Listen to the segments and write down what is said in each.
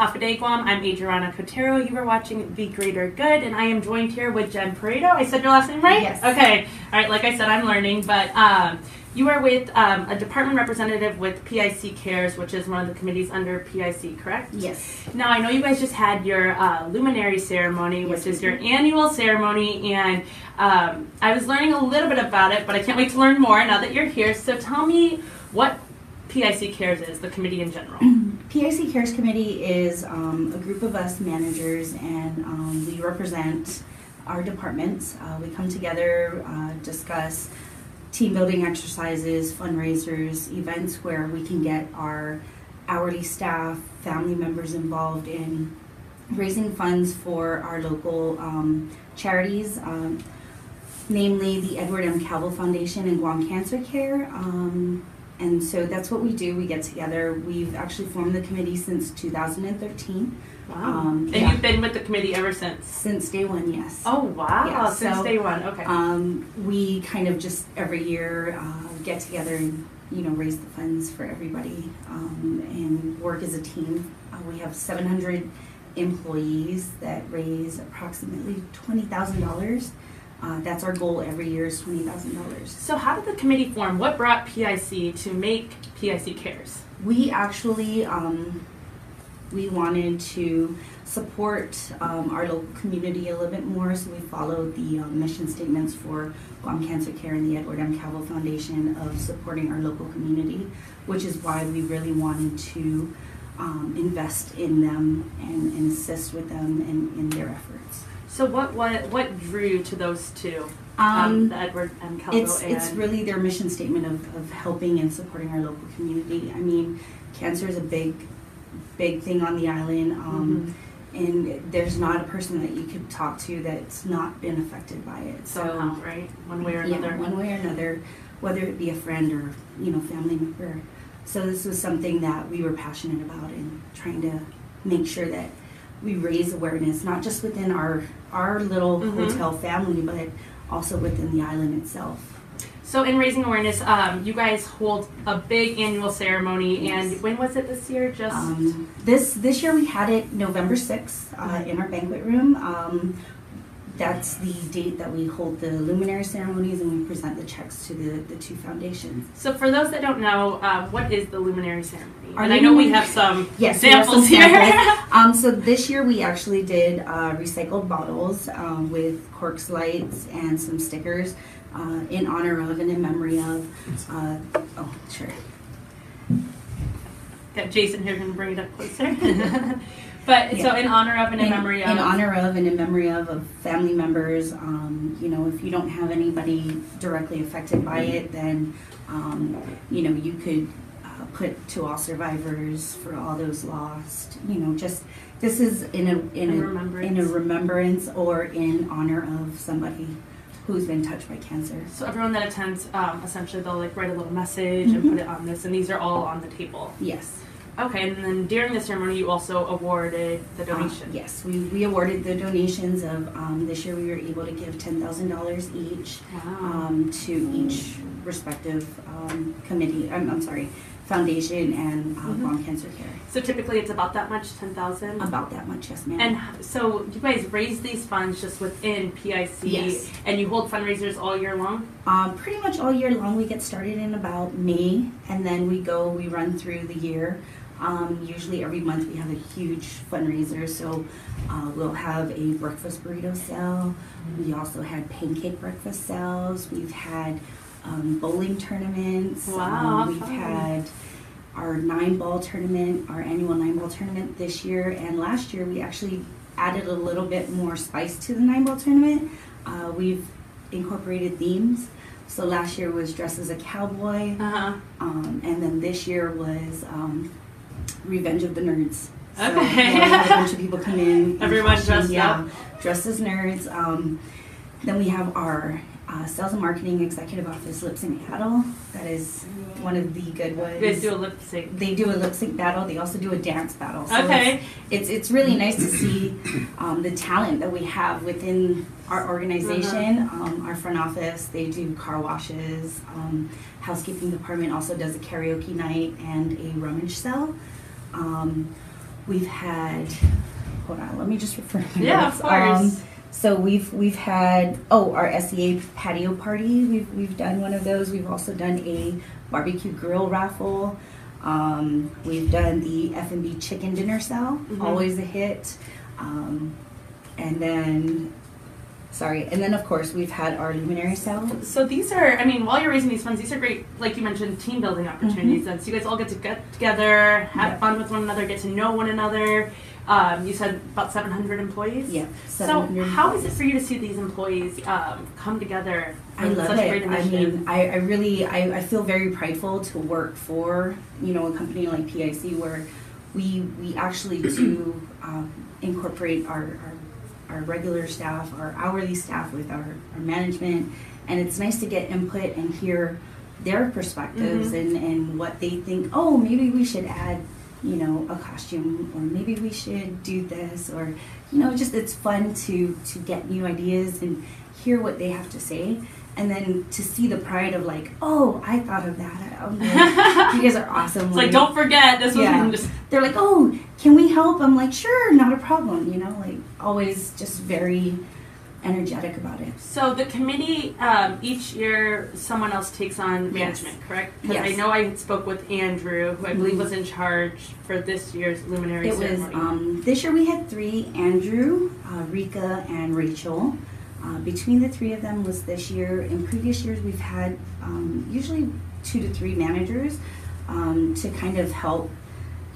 Hafa Adai Guam. I'm Adriana Cotero. You are watching The Greater Good, and I am joined here with Jenn Peredo. I said your last name right? Yes. Okay. All right. Like I said, I'm learning, but um, you are with um, a department representative with PIC Cares, which is one of the committees under PIC, correct? Yes. Now I know you guys just had your uh, luminary ceremony, Yes, which is your annual ceremony, and um, I was learning a little bit about it, but I can't wait to learn more now that you're here. So tell me what PIC Cares is, the committee in general. PIC Cares Committee is um, a group of us managers, and um, we represent our departments. Uh, we come together, uh, discuss team building exercises, fundraisers, events where we can get our hourly staff, family members involved in raising funds for our local um, charities. Um, namely the Edward M. Calvo Foundation and Guam Cancer Care. Um, and so that's what we do. We get together. We've actually formed the committee since 2013. Wow. Um, and yeah. you've been with the committee ever since. Since day one, yes. Oh wow! Yeah, since so, day one. Okay. Um, we kind of just every year uh, get together and you know raise the funds for everybody um, and work as a team. Uh, we have 700 employees that raise approximately twenty thousand dollars. Uh, that's our goal every year is twenty thousand dollars. so how did the committee form? What brought PIC to make PIC Cares? We actually um, we wanted to support um, our local community a little bit more, so we followed the um, mission statements for Guam Cancer Care and the Edward M. Calvo Foundation of supporting our local community, which is why we really wanted to um, invest in them and, and assist with them in, in their efforts. So what what what drew you to those two? Um, the Edward M. Calvo It's, and it's really their mission statement of, of helping and supporting our local community. I mean, cancer is a big, big thing on the island. Um, Mhm. And there's not a person that you could talk to that's not been affected by it. So, somehow, right? One way or yeah, another. one way or another, whether it be a friend or, you know, family member. So this was something that we were passionate about and trying to make sure that we raise awareness, not just within our, our little Mhm. hotel family, but also within the island itself. So in raising awareness, um, you guys hold a big annual ceremony, Yes. and when was it this year? Just Um, this this year we had it November sixth uh, in our banquet room. Um, that's the date that we hold the luminary ceremonies and we present the checks to the, the two foundations. so. For those that don't know, uh, what is the luminary ceremony? Our and I know we have some Yes, we have some here. Um, so this year we actually did uh, recycled bottles um, with corks lights and some stickers uh, in honor of and in memory of. Uh, oh, sure. Got Jason here going to bring it up closer. but so in honor of and in, memory of. in honor of and in memory of, of family members um, you know if you don't have anybody directly affected by it then um, you know you could uh, put to all survivors for all those lost you know just this is in a in, In a remembrance. in a remembrance or in honor of somebody who's been touched by cancer So everyone that attends, um, essentially they'll like write a little message and Mhm. put it on this, and these are all on the table. yes Okay, and then during the ceremony, you also awarded the Uh, donation. yes we, we awarded the donations of um, this year we were able to give $10000 each Wow. um, to each respective um, committee, I'm, I'm sorry, foundation and uh, Mhm. Guam Cancer Care. so typically it's about that much, ten thousand. About that much, yes, ma'am. And so you guys raise these funds just within PIC, Yes. and you hold fundraisers all year long. Um, pretty much all year long, we get started in about May, and then we go, we run through the year. Um, usually every month we have a huge fundraiser, so uh, we'll have a breakfast burrito sale. We also had pancake breakfast sales. We've had um, bowling tournaments. Wow, Um, we've fun. had our nine ball tournament, our annual nine ball tournament this year, and last year we actually added a little bit more spice to the nine ball tournament. Uh, we've incorporated themes. So last year was dressed as a cowboy, Uh huh. um, and then this year was um, Revenge of the Nerds. So Okay. we had a bunch of people come in. Everyone costume, dressed yeah, up. dressed as nerds. Um, then we have our uh, sales and marketing executive office lip sync battle. That is one of the good ones. Guys do a lip sync. They do a lip sync battle. They also do a dance battle. So Okay. It's, it's it's really nice to see um, the talent that we have within our organization. Uh-huh. Um, our front office, they do car washes. Um, housekeeping department also does a karaoke night and a rummage sale. Um, we've had. Hold on, let me just refer. to Yeah, notes. of course. Um, so we've we've had oh our SEA patio party. We've we've done one of those. We've also done a barbecue grill raffle. Um, we've done the F and B chicken dinner sale. Mhm. Always a hit. Um, and then, sorry, and then of course we've had our luminary sale. So these are, I mean, while you're raising these funds, these are great, like you mentioned, team building opportunities. And so you guys all get to get together, have Yeah. fun with one another, get to know one another. Um, you said about 700 employees. Yeah. So 700 how is it for you to see these employees um, come together? I love such a great it. I mean, I, I really, I, I feel very prideful to work for, you know, a company like PIC where we, we actually do um, incorporate our, our, our regular staff, our hourly staff with our, our management. And it's nice to get input and hear their perspectives Mhm. and, and what they think, oh, maybe we should add, you know, a costume or maybe we should do this or, you know, just it's fun to, to get new ideas and hear what they have to say and then to see the pride of like, oh, I thought of that. I'm like, you guys are awesome. It's like, don't forget, this was Yeah. just They're like, oh, can we help? I'm like, sure, not a problem. You know, like always just very energetic about it. So the committee, um, each year, someone else takes on management, correct? Because I know I spoke with Andrew, who I believe was in charge for this year's luminary It was um, this year we had three: Andrew, uh, Rika, and Rachel. Uh, between the three of them was this year. In previous years, we've had um, usually two to three managers um, to kind of help.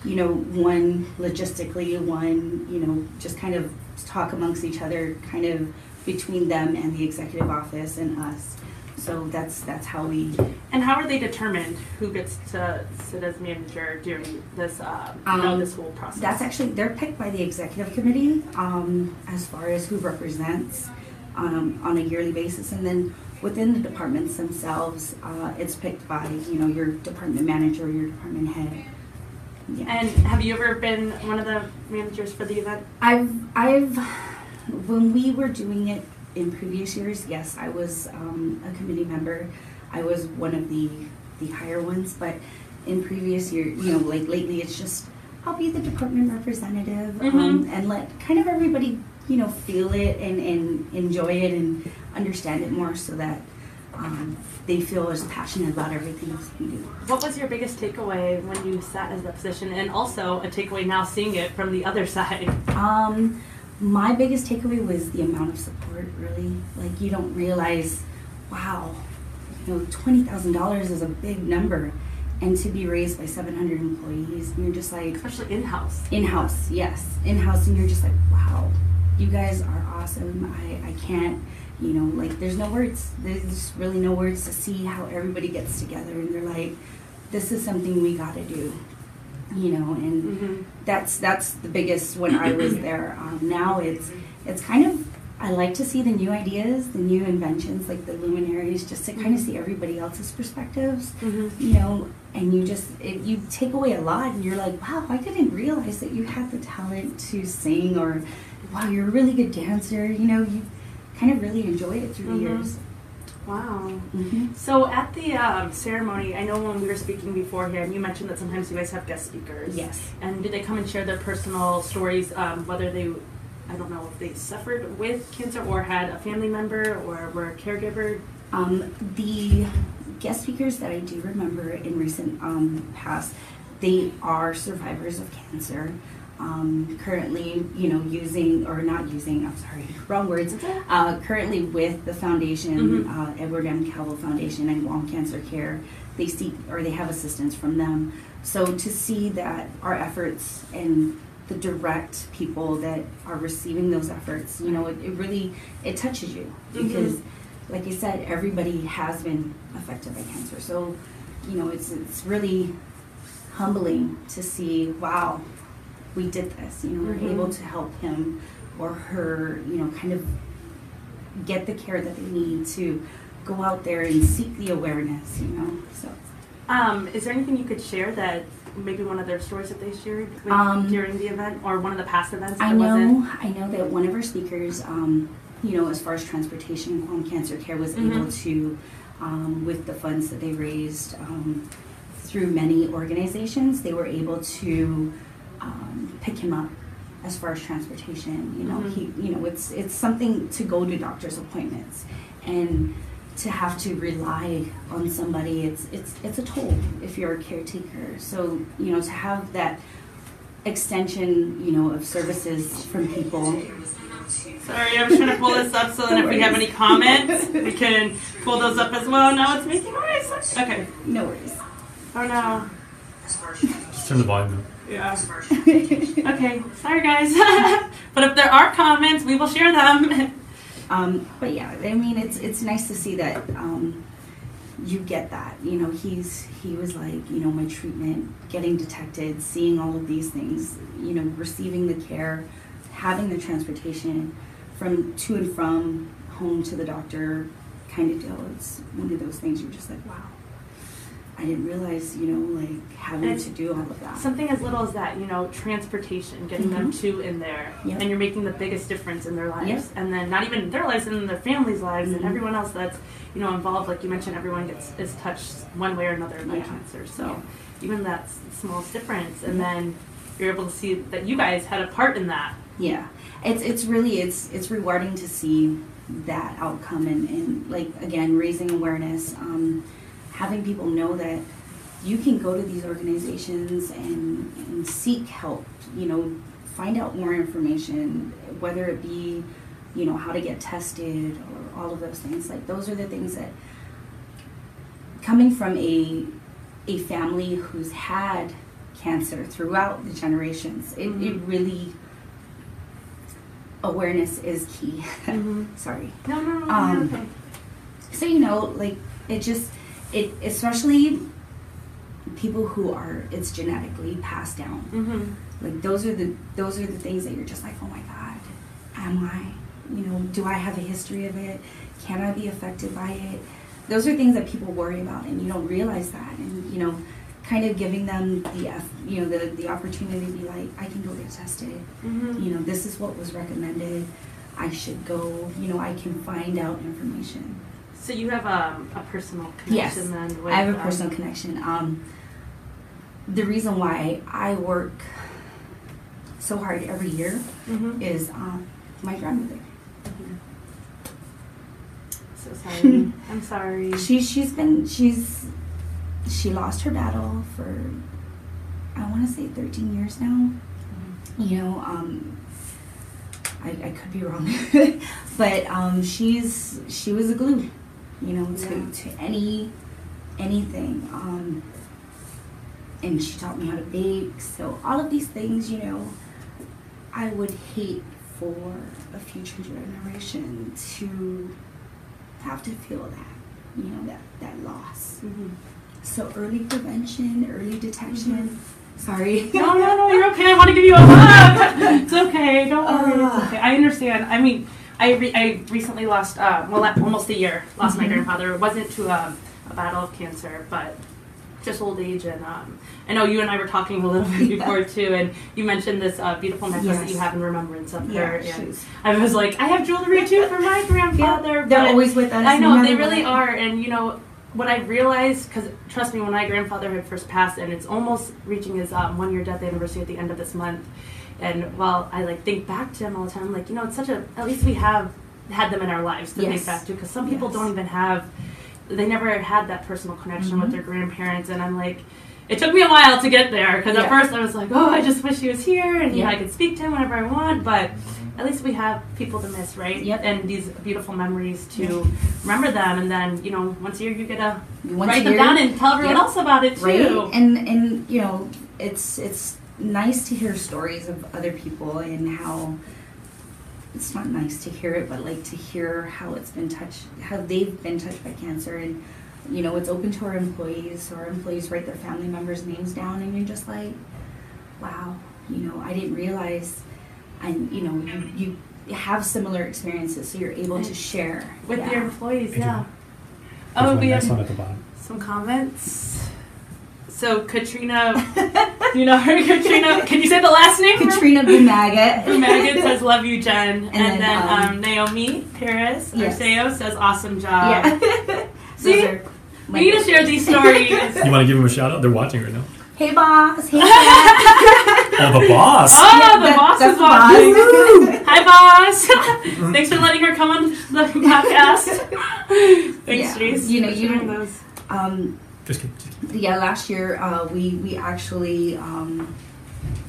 You know, one logistically, one you know, just kind of talk amongst each other, kind of between them and the executive office and us. So that's that's how we and how are they determined who gets to sit as manager during this, uh, you know, Um, this whole process? That's actually, they're picked by the executive committee um, as far as who represents um, on a yearly basis. And then within the departments themselves, uh, it's picked by, you know, your department manager, your department head. Yeah. And have you ever been one of the managers for the event? I've, I've, when we were doing it in previous years, yes, I was um, a committee member. I was one of the, the higher ones, but in previous year, you know, like lately, it's just, I'll be the department representative um, and let kind of everybody, you know, feel it and, and enjoy it and understand it more so that um, they feel as passionate about everything else we do. What was your biggest takeaway when you sat as that position, and also a takeaway now seeing it from the other side? Um, my biggest takeaway was the amount of support. Really, like you don't realize, wow, you know, twenty thousand dollars is a big number, and to be raised by seven hundred employees, and you're just like Especially in house. in house, yes, in house, and you're just like, wow, you guys are awesome. I I can't. You know, like there's no words. There's really no words to see how everybody gets together, and they're like, "This is something we got to do," you know. And hmm that's that's the biggest when I was there. Um, now it's it's kind of I like to see the new ideas, the new inventions, like the luminaries, just to kind of see everybody else's perspectives, hmm you know. And you just it, you take away a lot, and you're like, wow, I didn't realize that you had the talent to sing, or wow, you're a really good dancer. You know, you kind of really enjoy it through Mhm. the years. Wow. hmm So at the um, ceremony, I know when we were speaking beforehand, you mentioned that sometimes you guys have guest speakers. Yes. And did they come and share their personal stories, um, whether they, I don't know if they suffered with cancer or had a family member or were a caregiver? Um, the guest speakers that I do remember in recent um, past, they are survivors of cancer. Um, currently, you know, using or not using, I'm sorry, wrong words. Uh, currently with the foundation, Mhm. uh, Edward M. Calvo Foundation and Guam Cancer Care, they seek or they have assistance from them. So to see that our efforts and the direct people that are receiving those efforts, you know, it, it really it touches you Mhm. because, like I said, everybody has been affected by cancer. So, you know, it's it's really humbling to see. Wow, we did this. You know, Mhm. we're able to help him or her. You know, kind of get the care that they need to go out there and seek the awareness. You know, so. Um, is there anything you could share that maybe one of their stories that they shared Um, during the event or one of the past events that I know, I know that one of our speakers, um, you know, as far as transportation, Guam Cancer Care was Mhm. able to, um, with the funds that they raised um, through many organizations, they were able to um, pick him up as far as transportation. You know, Mhm. he you know it's it's something to go to doctor's appointments and to have to rely on somebody it's it's it's a toll if you're a caretaker so you know to have that extension you know of services from people Sorry, I was trying to pull this up so that if we have any comments, we can pull those up as well. Now it's making noise. Okay. no worries Oh no. Just turn the volume down. Yeah. Okay. Sorry, guys. but if there are comments, we will share them. Um, but yeah, I mean, it's it's nice to see that um, you get that. You know, he's he was like, you know, my treatment, getting detected, seeing all of these things, you know, receiving the care, having the transportation from to and from home to the doctor, kind of deal. It's one of those things you're just like, wow, I didn't realize, you know, like having to do all of that. Something as little as that, you know, transportation, getting them to in there, Yep. and you're making the biggest difference in their lives. Yep. And then not even their lives, and their families' lives, Mhm. and everyone else that's you know involved. Like you mentioned, everyone gets is touched one way or another by Yeah. cancer. So Yeah. even that smallest difference, and then you're able to see that you guys had a part in that. Yeah, it's it's really it's it's rewarding to see that outcome and, and like again raising awareness, um, having people know that you can go to these organizations and, and seek help. You know, find out more information, whether it be you know how to get tested or all of those things. Like those are the things that coming from a a family who's had cancer throughout the generations, it, it Mhm. really awareness is key. Mhm. Sorry. No, no, no, Um, okay. So you know, like it just it especially people who are it's genetically passed down. Mm-hmm. Like those are the those are the things that you're just like, oh my god, am I? You know, do I have a history of it? Can I be affected by it? Those are things that people worry about, and you don't realize that. And you know, kind of giving them the you know the the opportunity to be like, I can go get tested. Mm-hmm. You know, this is what was recommended. I should go. You know, I can find out information. So you have um, a personal Yes, connection then with I have a um, personal connection. Um, the reason why I work so hard every year mhm. is um, my grandmother. Mhm. So sorry. I'm sorry. She she's been she's she lost her battle for I want to say 13 years now. Mhm. You know, um, I, I could be wrong, but um, she's she was a glue. You know, to, Yeah. to any anything. Um, and she taught me how to bake. So all of these things, you know, I would hate for a future generation to have to feel that, you know, that that loss. Mhm. So early prevention, early detection. Sorry. No, no, no, you're okay. I want to give you a hug. It's okay. Don't worry. Ah. It's okay. I understand. I mean, I, re- I recently lost, uh, well, almost a year, lost my Mhm. grandfather. It wasn't to um, a battle of cancer, but just old age. And um, I know you and I were talking a little bit Yeah. before, too. And you mentioned this uh, beautiful necklace that you have in remembrance of Yeah, her. And she's- I was like, I have jewelry, too, for my grandfather. They're always with us. I know they really what. are, and you know what I realized because trust me, when my grandfather had first passed, and it's almost reaching his um, one year death anniversary at the end of this month, and while I like think back to them all the time, like you know, it's such a at least we have had them in our lives to think back to because some people Yes. don't even have they never had that personal connection with Mhm. their grandparents, and I'm like. It took me a while to get there because at first I was like, "Oh, I just wish he was here and you know, Yeah. I could speak to him whenever I want." But at least we have people to miss, right? Yep. And these beautiful memories to Yeah. remember them, and then you know, once a year you get to Once write them year, down and tell everyone Yep. else about it too. right? And and you know, it's it's nice to hear stories of other people and how it's not nice to hear it, but like to hear how it's been touched, how they've been touched by cancer, and you know, it's open to our employees. So our employees write their family members' names down, and you're just like, wow, you know, I didn't realize, and you know, you, you have similar experiences, so you're able to share with yeah. your employees. I do. Yeah. There's Oh, one we have one at the bottom. some comments. So Katrina, you know her, Katrina. Can you say the last name? Katrina Bumaga. Maggot says love you, Jenn, and, then, then, um, um, Naomi Paris Yes. Arceo says awesome job. Yeah. See? Those are my We need to share these stories. You want to give them a shout out? They're watching right now. Hey boss. Hey Dad. Oh, the boss. Oh, Yeah, the that- boss is watching. Hi, boss. Thanks for letting her come on the podcast. Thanks, Yeah, Reese. you know, you don't- those. Um, Just kidding. Just yeah, last year uh, we we actually um,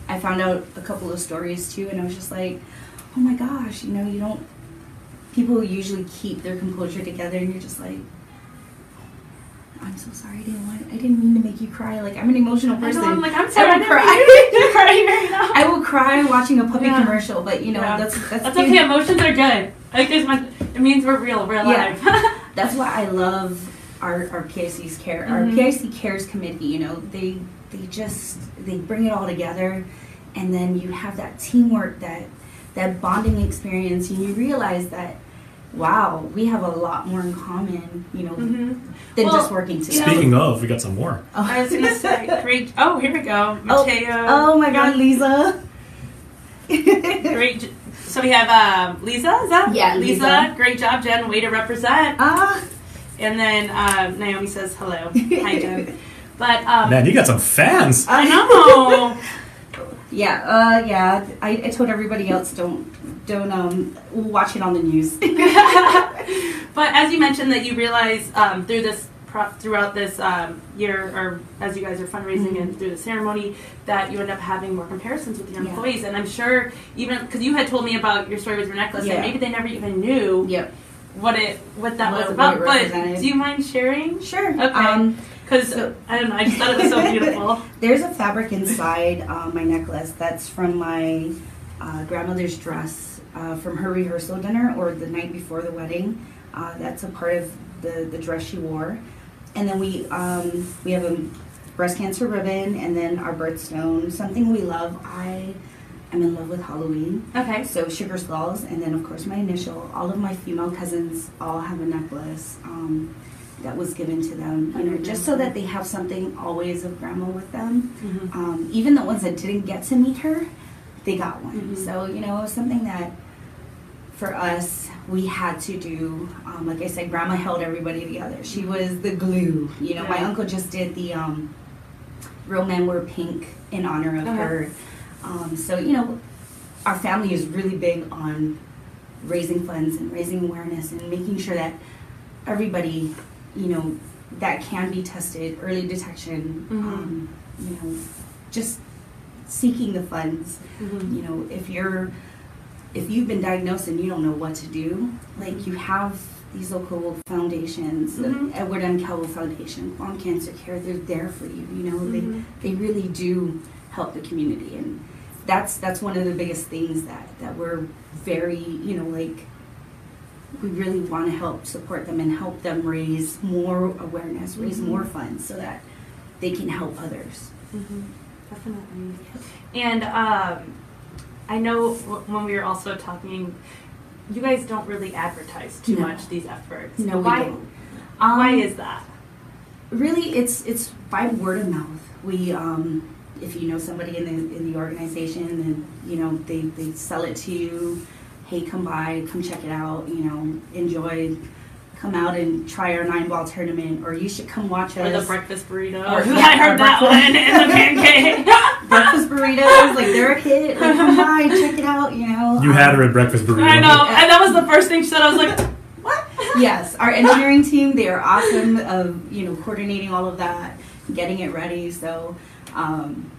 I found out a couple of stories too, and I was just like, oh my gosh, you know, you don't. People usually keep their composure together, and you're just like, I'm so sorry, I didn't want, I didn't mean to make you cry. Like I'm an emotional I person. know, I'm like, I'm sorry. I I will cry. mean to cry right now. I will cry watching a puppy Yeah. commercial, but you know Yeah. that's that's That's okay. Emotions are good. Like there's my. It means we're real. We're alive. That's why I love our our PIC's care. Our Mhm. PIC cares committee. You know, they they just they bring it all together, and then you have that teamwork, that that bonding experience, and you realize that. Wow, we have a lot more in common, you know, hmm than Well, just working together. Speaking of, we got some more. I was gonna say great. Oh, here we go. Oh, Mateo. oh my God, Lisa! Great. So we have um, Lisa. Is that? Yeah, Lisa. Lisa. Great job, Jenn. Way to represent. ah, And then um, Naomi says hello. Hi, Jenn. But um, Man, you got some fans. I know. yeah, uh, yeah. I, I told everybody else don't don't um watch it on the news. but as you mentioned that you realize um, through this throughout this um, year or as you guys are fundraising Mhm. and through the ceremony that you end up having more comparisons with your Yeah. employees and i'm sure even because you had told me about your story with your necklace Yeah. and maybe they never even knew yep, what it what that What- was about but do you mind sharing sure. Okay. Um, because So- i don't know i just thought it was so beautiful There's a fabric inside uh, my necklace that's from my uh, grandmother's dress uh, from her rehearsal dinner or the night before the wedding. Uh, that's a part of the, the dress she wore. And then we um, we have a breast cancer ribbon and then our birthstone, something we love. I am in love with Halloween. okay So sugar skulls, and then of course my initial. All of my female cousins all have a necklace um, that was given to them, you know, just so that they have something always of grandma with them. Mhm. Um, even the ones that didn't get to meet her, they got one. Mhm. So you know, it was something that for us we had to do. Um, like I said, grandma held everybody together. She was the glue. You know, my uncle just did the um, real men wear pink in honor of Uh-huh. her. Um, so you know, our family is really big on raising funds and raising awareness and making sure that everybody, you know, that can be tested, early detection, Mhm. um, you know, just seeking the funds. Mhm. You know, if you're, if you've been diagnosed and you don't know what to do, like you have these local foundations, the Mhm. Edward M. Calvo Foundation, Guam Cancer Care, they're there for you. You know, they they really do help the community, and that's that's one of the biggest things that that we're very, you know, like we really want to help support them and help them raise more awareness, raise Mhm. more funds, so that they can help others. Mhm, Definitely. And um, I know when we were also talking, you guys don't really advertise too No. much these efforts. No, we why, don't. Why Um, is that? really it's it's by word of mouth we um if you know somebody in the in the organization and you know they they sell it to you hey come by come check it out you know enjoy come out and try our nine ball tournament or you should come watch us. Or the breakfast burrito. Or- I yeah, heard that breakfast- one. And the pancake. breakfast burritos like they're a hit like come by check it out you know You Um, had her at breakfast burrito. I know. And that was the first thing she said. I was like, what? yes, our engineering team, they are awesome of, you know, coordinating all of that, getting it ready. So, um,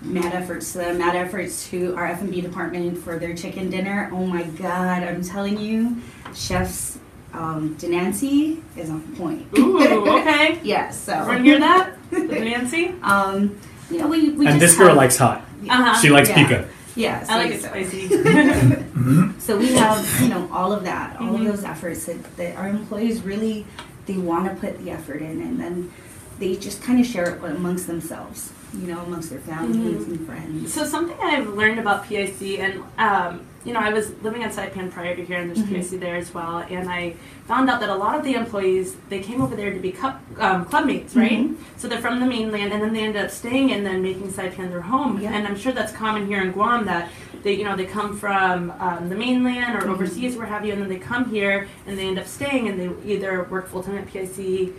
mad efforts to them, mad efforts to our F&B department for their chicken dinner. Oh my God, I'm telling you, chefs, um, Denancy is on point. Ooh, okay. Yes, so. Everyone hear that? Nancy? Um, you know, we, we and just this girl have- likes hot. Uh-huh. She likes Yeah. pica. Yeah, I like it so- spicy. So we have, you know, all of that, all Mhm. of those efforts that, that our employees really, they want to put the effort in and then they just kind of share it amongst themselves, you know, amongst their families Mhm. and friends. So something I've learned about PIC, and um, you know, I was living in Saipan prior to here, and there's Mhm. PIC there as well, and I found out that a lot of the employees they came over there to be cup, um, clubmates, right? Mhm. So they're from the mainland, and then they end up staying and then making Saipan their home. Yeah. And I'm sure that's common here in Guam that they, you know, they come from um, the mainland or Mhm. overseas, where have you, and then they come here and they end up staying, and they either work full time at PIC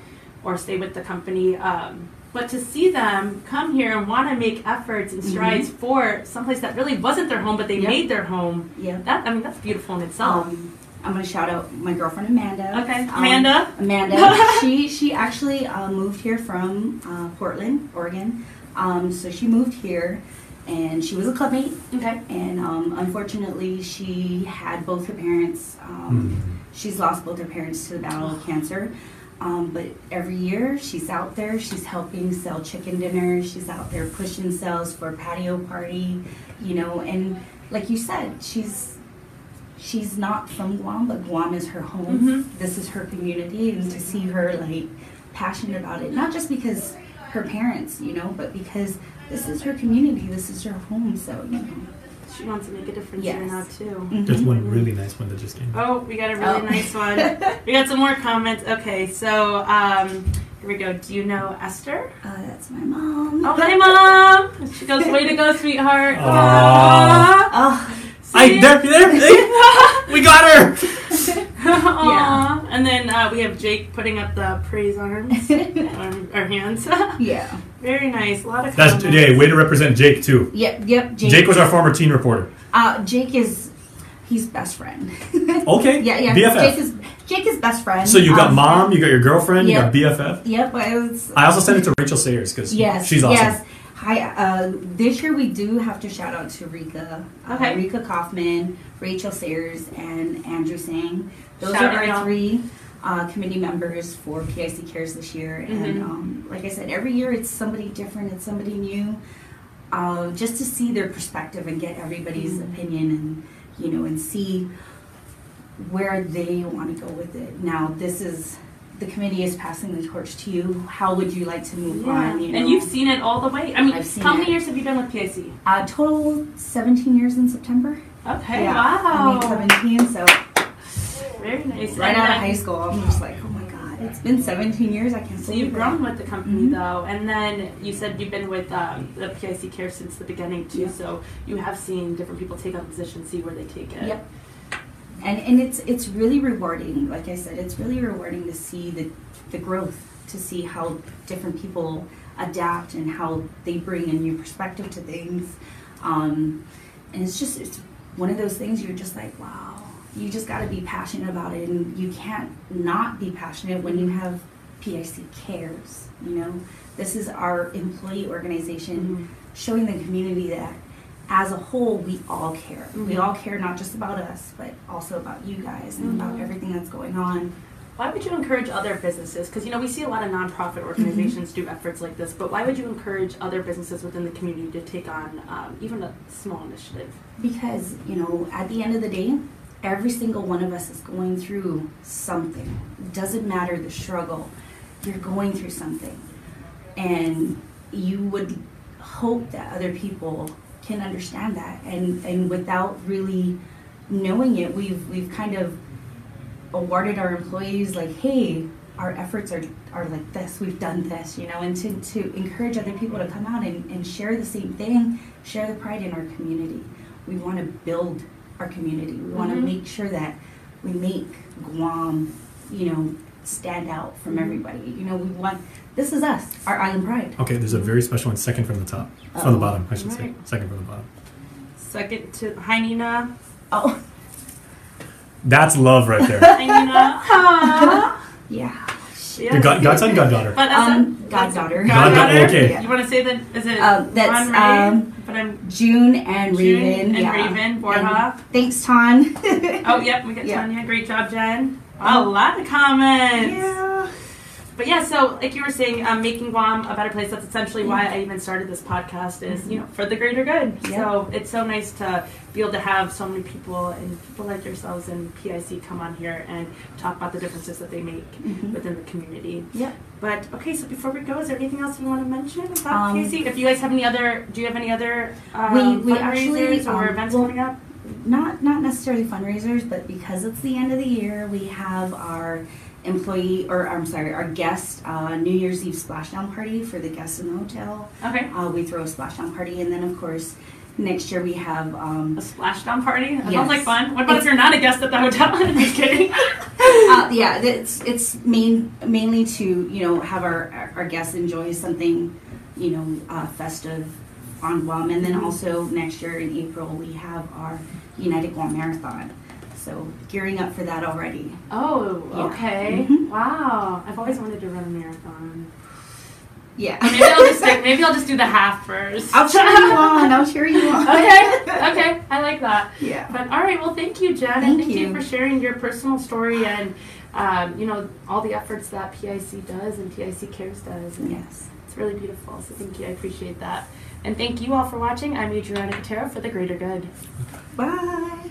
or stay with the company. Um, But to see them come here and want to make efforts and strides for someplace that really wasn't their home, but they Yep. made their home. Yeah. That I mean, that's beautiful in itself. Um, I'm gonna shout out my girlfriend Amanda. okay, Um, Amanda. Amanda. she she actually uh, moved here from uh, Portland, Oregon. Um, so she moved here, and she was a clubmate. Okay. And um, unfortunately, she had both her parents. Um, Hmm. She's lost both her parents to the battle of cancer. Um, but every year she's out there, she's helping sell chicken dinners, she's out there pushing sales for patio party, you know, and like you said, she's she's not from Guam, but Guam is her home. Mhm. This is her community, and to see her like passionate about it, not just because her parents, you know, but because this is her community, this is her home. So you know, She wants to make a difference here Yes. now too. There's Mhm. one really nice one that just came. Oh, we got a really Oh. nice one. We got some more comments. Okay, so um, here we go. Do you know Esther? uh, that's my mom. Oh, hey, mom. She goes, "Way to go, sweetheart." Aw. Oh, I See? there, there, there, we got her. Aw. And then uh, we have Jake putting up the praise arms, or hands. yeah. Very nice. A lot of That's comments. yeah. Way to represent Jake too. Yep, yep. Jake, Jake was our former teen reporter. Uh, Jake is he's best friend. Okay. yeah, yeah. BFF. Jake is Jake is best friend. so you got Um, mom, you got your girlfriend, yeah. you got BFF. Yep, was I also sent it to Rachel Sayers because yes, she's awesome. yes. Hi. Uh, this year we do have to shout out to Rika, uh, Rika Kaufman, Rachel Sayers, and Andrew Singh. Those Shout are out, our y'all. three uh, committee members for PIC Cares this year. And Mhm. um, like I said, every year it's somebody different. It's somebody new. Uh, just to see their perspective and get everybody's Mhm. opinion and you know and see where they want to go with it. Now this is the committee is passing the torch to you. How would you like to move Yeah. on? You know? And you've seen it all the way. I mean, I've seen how many it. years have you been with PIC? uh, total 17 years in September. Okay, Yeah, wow. I mean 17, so Very nice. right And out of high school, I'm just like, oh my god, it's been 17 years. I can't So you've grown with the company Mhm. though, and then you said you've been with um, the PIC Care since the beginning too. Yeah. So you have seen different people take on positions, see where they take it. Yep. And and it's it's really rewarding. Like I said, it's really rewarding to see the the growth, to see how different people adapt and how they bring a new perspective to things. Um, and it's just it's one of those things you're just like, wow. You just got to be passionate about it, and you can't not be passionate when you have PIC cares. You know, this is our employee organization Mhm. showing the community that as a whole we all care we Mhm. all care not just about us but also about you guys and about Mhm. everything that's going on Why would you encourage other businesses? Because you know we see a lot of nonprofit organizations do efforts like this, but why would you encourage other businesses within the community to take on um, even a small initiative? because you know at the end of the day every single one of us is going through something. Doesn't matter the struggle. You're going through something. And you would hope that other people can understand that. And and without really knowing it we've we've kind of awarded our employees like hey our efforts are are like this. We've done this you know? And to, to encourage other people to come out and, and share the same thing share the pride in our community. We want to build our community we want to Mhm. make sure that we make guam you know stand out from Mhm. everybody you know we want this is us our island pride Okay, there's a very special one, second from the top, from the Oh. bottom, I should say, second from the bottom. Second to hi Nina, oh That's love right there. hi Nina. Yeah Yeah. Your god, godson, goddaughter. But Um, a, goddaughter. Goddaughter, okay. Yeah. You want to say that? Is it Um, that's, Ron Ray? um, but I'm june and June raven and yeah. Raven Borja. And thanks ton Oh, yep, we got Yeah. Tanya. Great job, Jenn. Wow, a lot of comments. yeah But yeah, so like you were saying, um, making Guam a better place. That's essentially why I even started this podcast. Is you know for the greater good. Yeah. So it's so nice to be able to have so many people and people like yourselves and PIC come on here and talk about the differences that they make Mhm. within the community. Yep. But okay, so before we go, is there anything else you want to mention about Um, PIC? If you guys have any other, do you have any other um, We- we fundraisers actually, or um, events well, coming up? not not necessarily fundraisers, but because it's the end of the year, we have our employee or I'm sorry, our guest uh, New Year's Eve splashdown party for the guests in the hotel. Okay. Uh, we throw a splashdown party, and then of course Next year we have um, A splashdown party? That Yes. sounds like fun. What about if you're not a guest at the hotel? I'm just kidding. uh, yeah, it's it's main mainly to you know have our our guests enjoy something you know uh, festive on Guam, and then also next year in April we have our United Guam Marathon. So gearing up for that already. Oh, Yeah. okay. Mhm. Wow. I've always wanted to run a marathon. Yeah. Maybe I'll just stick, maybe I'll just do the half first. I'll cheer you on. I'll cheer you on. okay. Okay. I like that. Yeah. But all right. Well, thank you, Jenn, and Thank thank you. you. for sharing your personal story and um, you know all the efforts that PIC does and PIC Cares does. And Yes. It's really beautiful. So thank you. I appreciate that. And thank you all for watching. I'm Adriana Cotero for the Greater Good. Bye.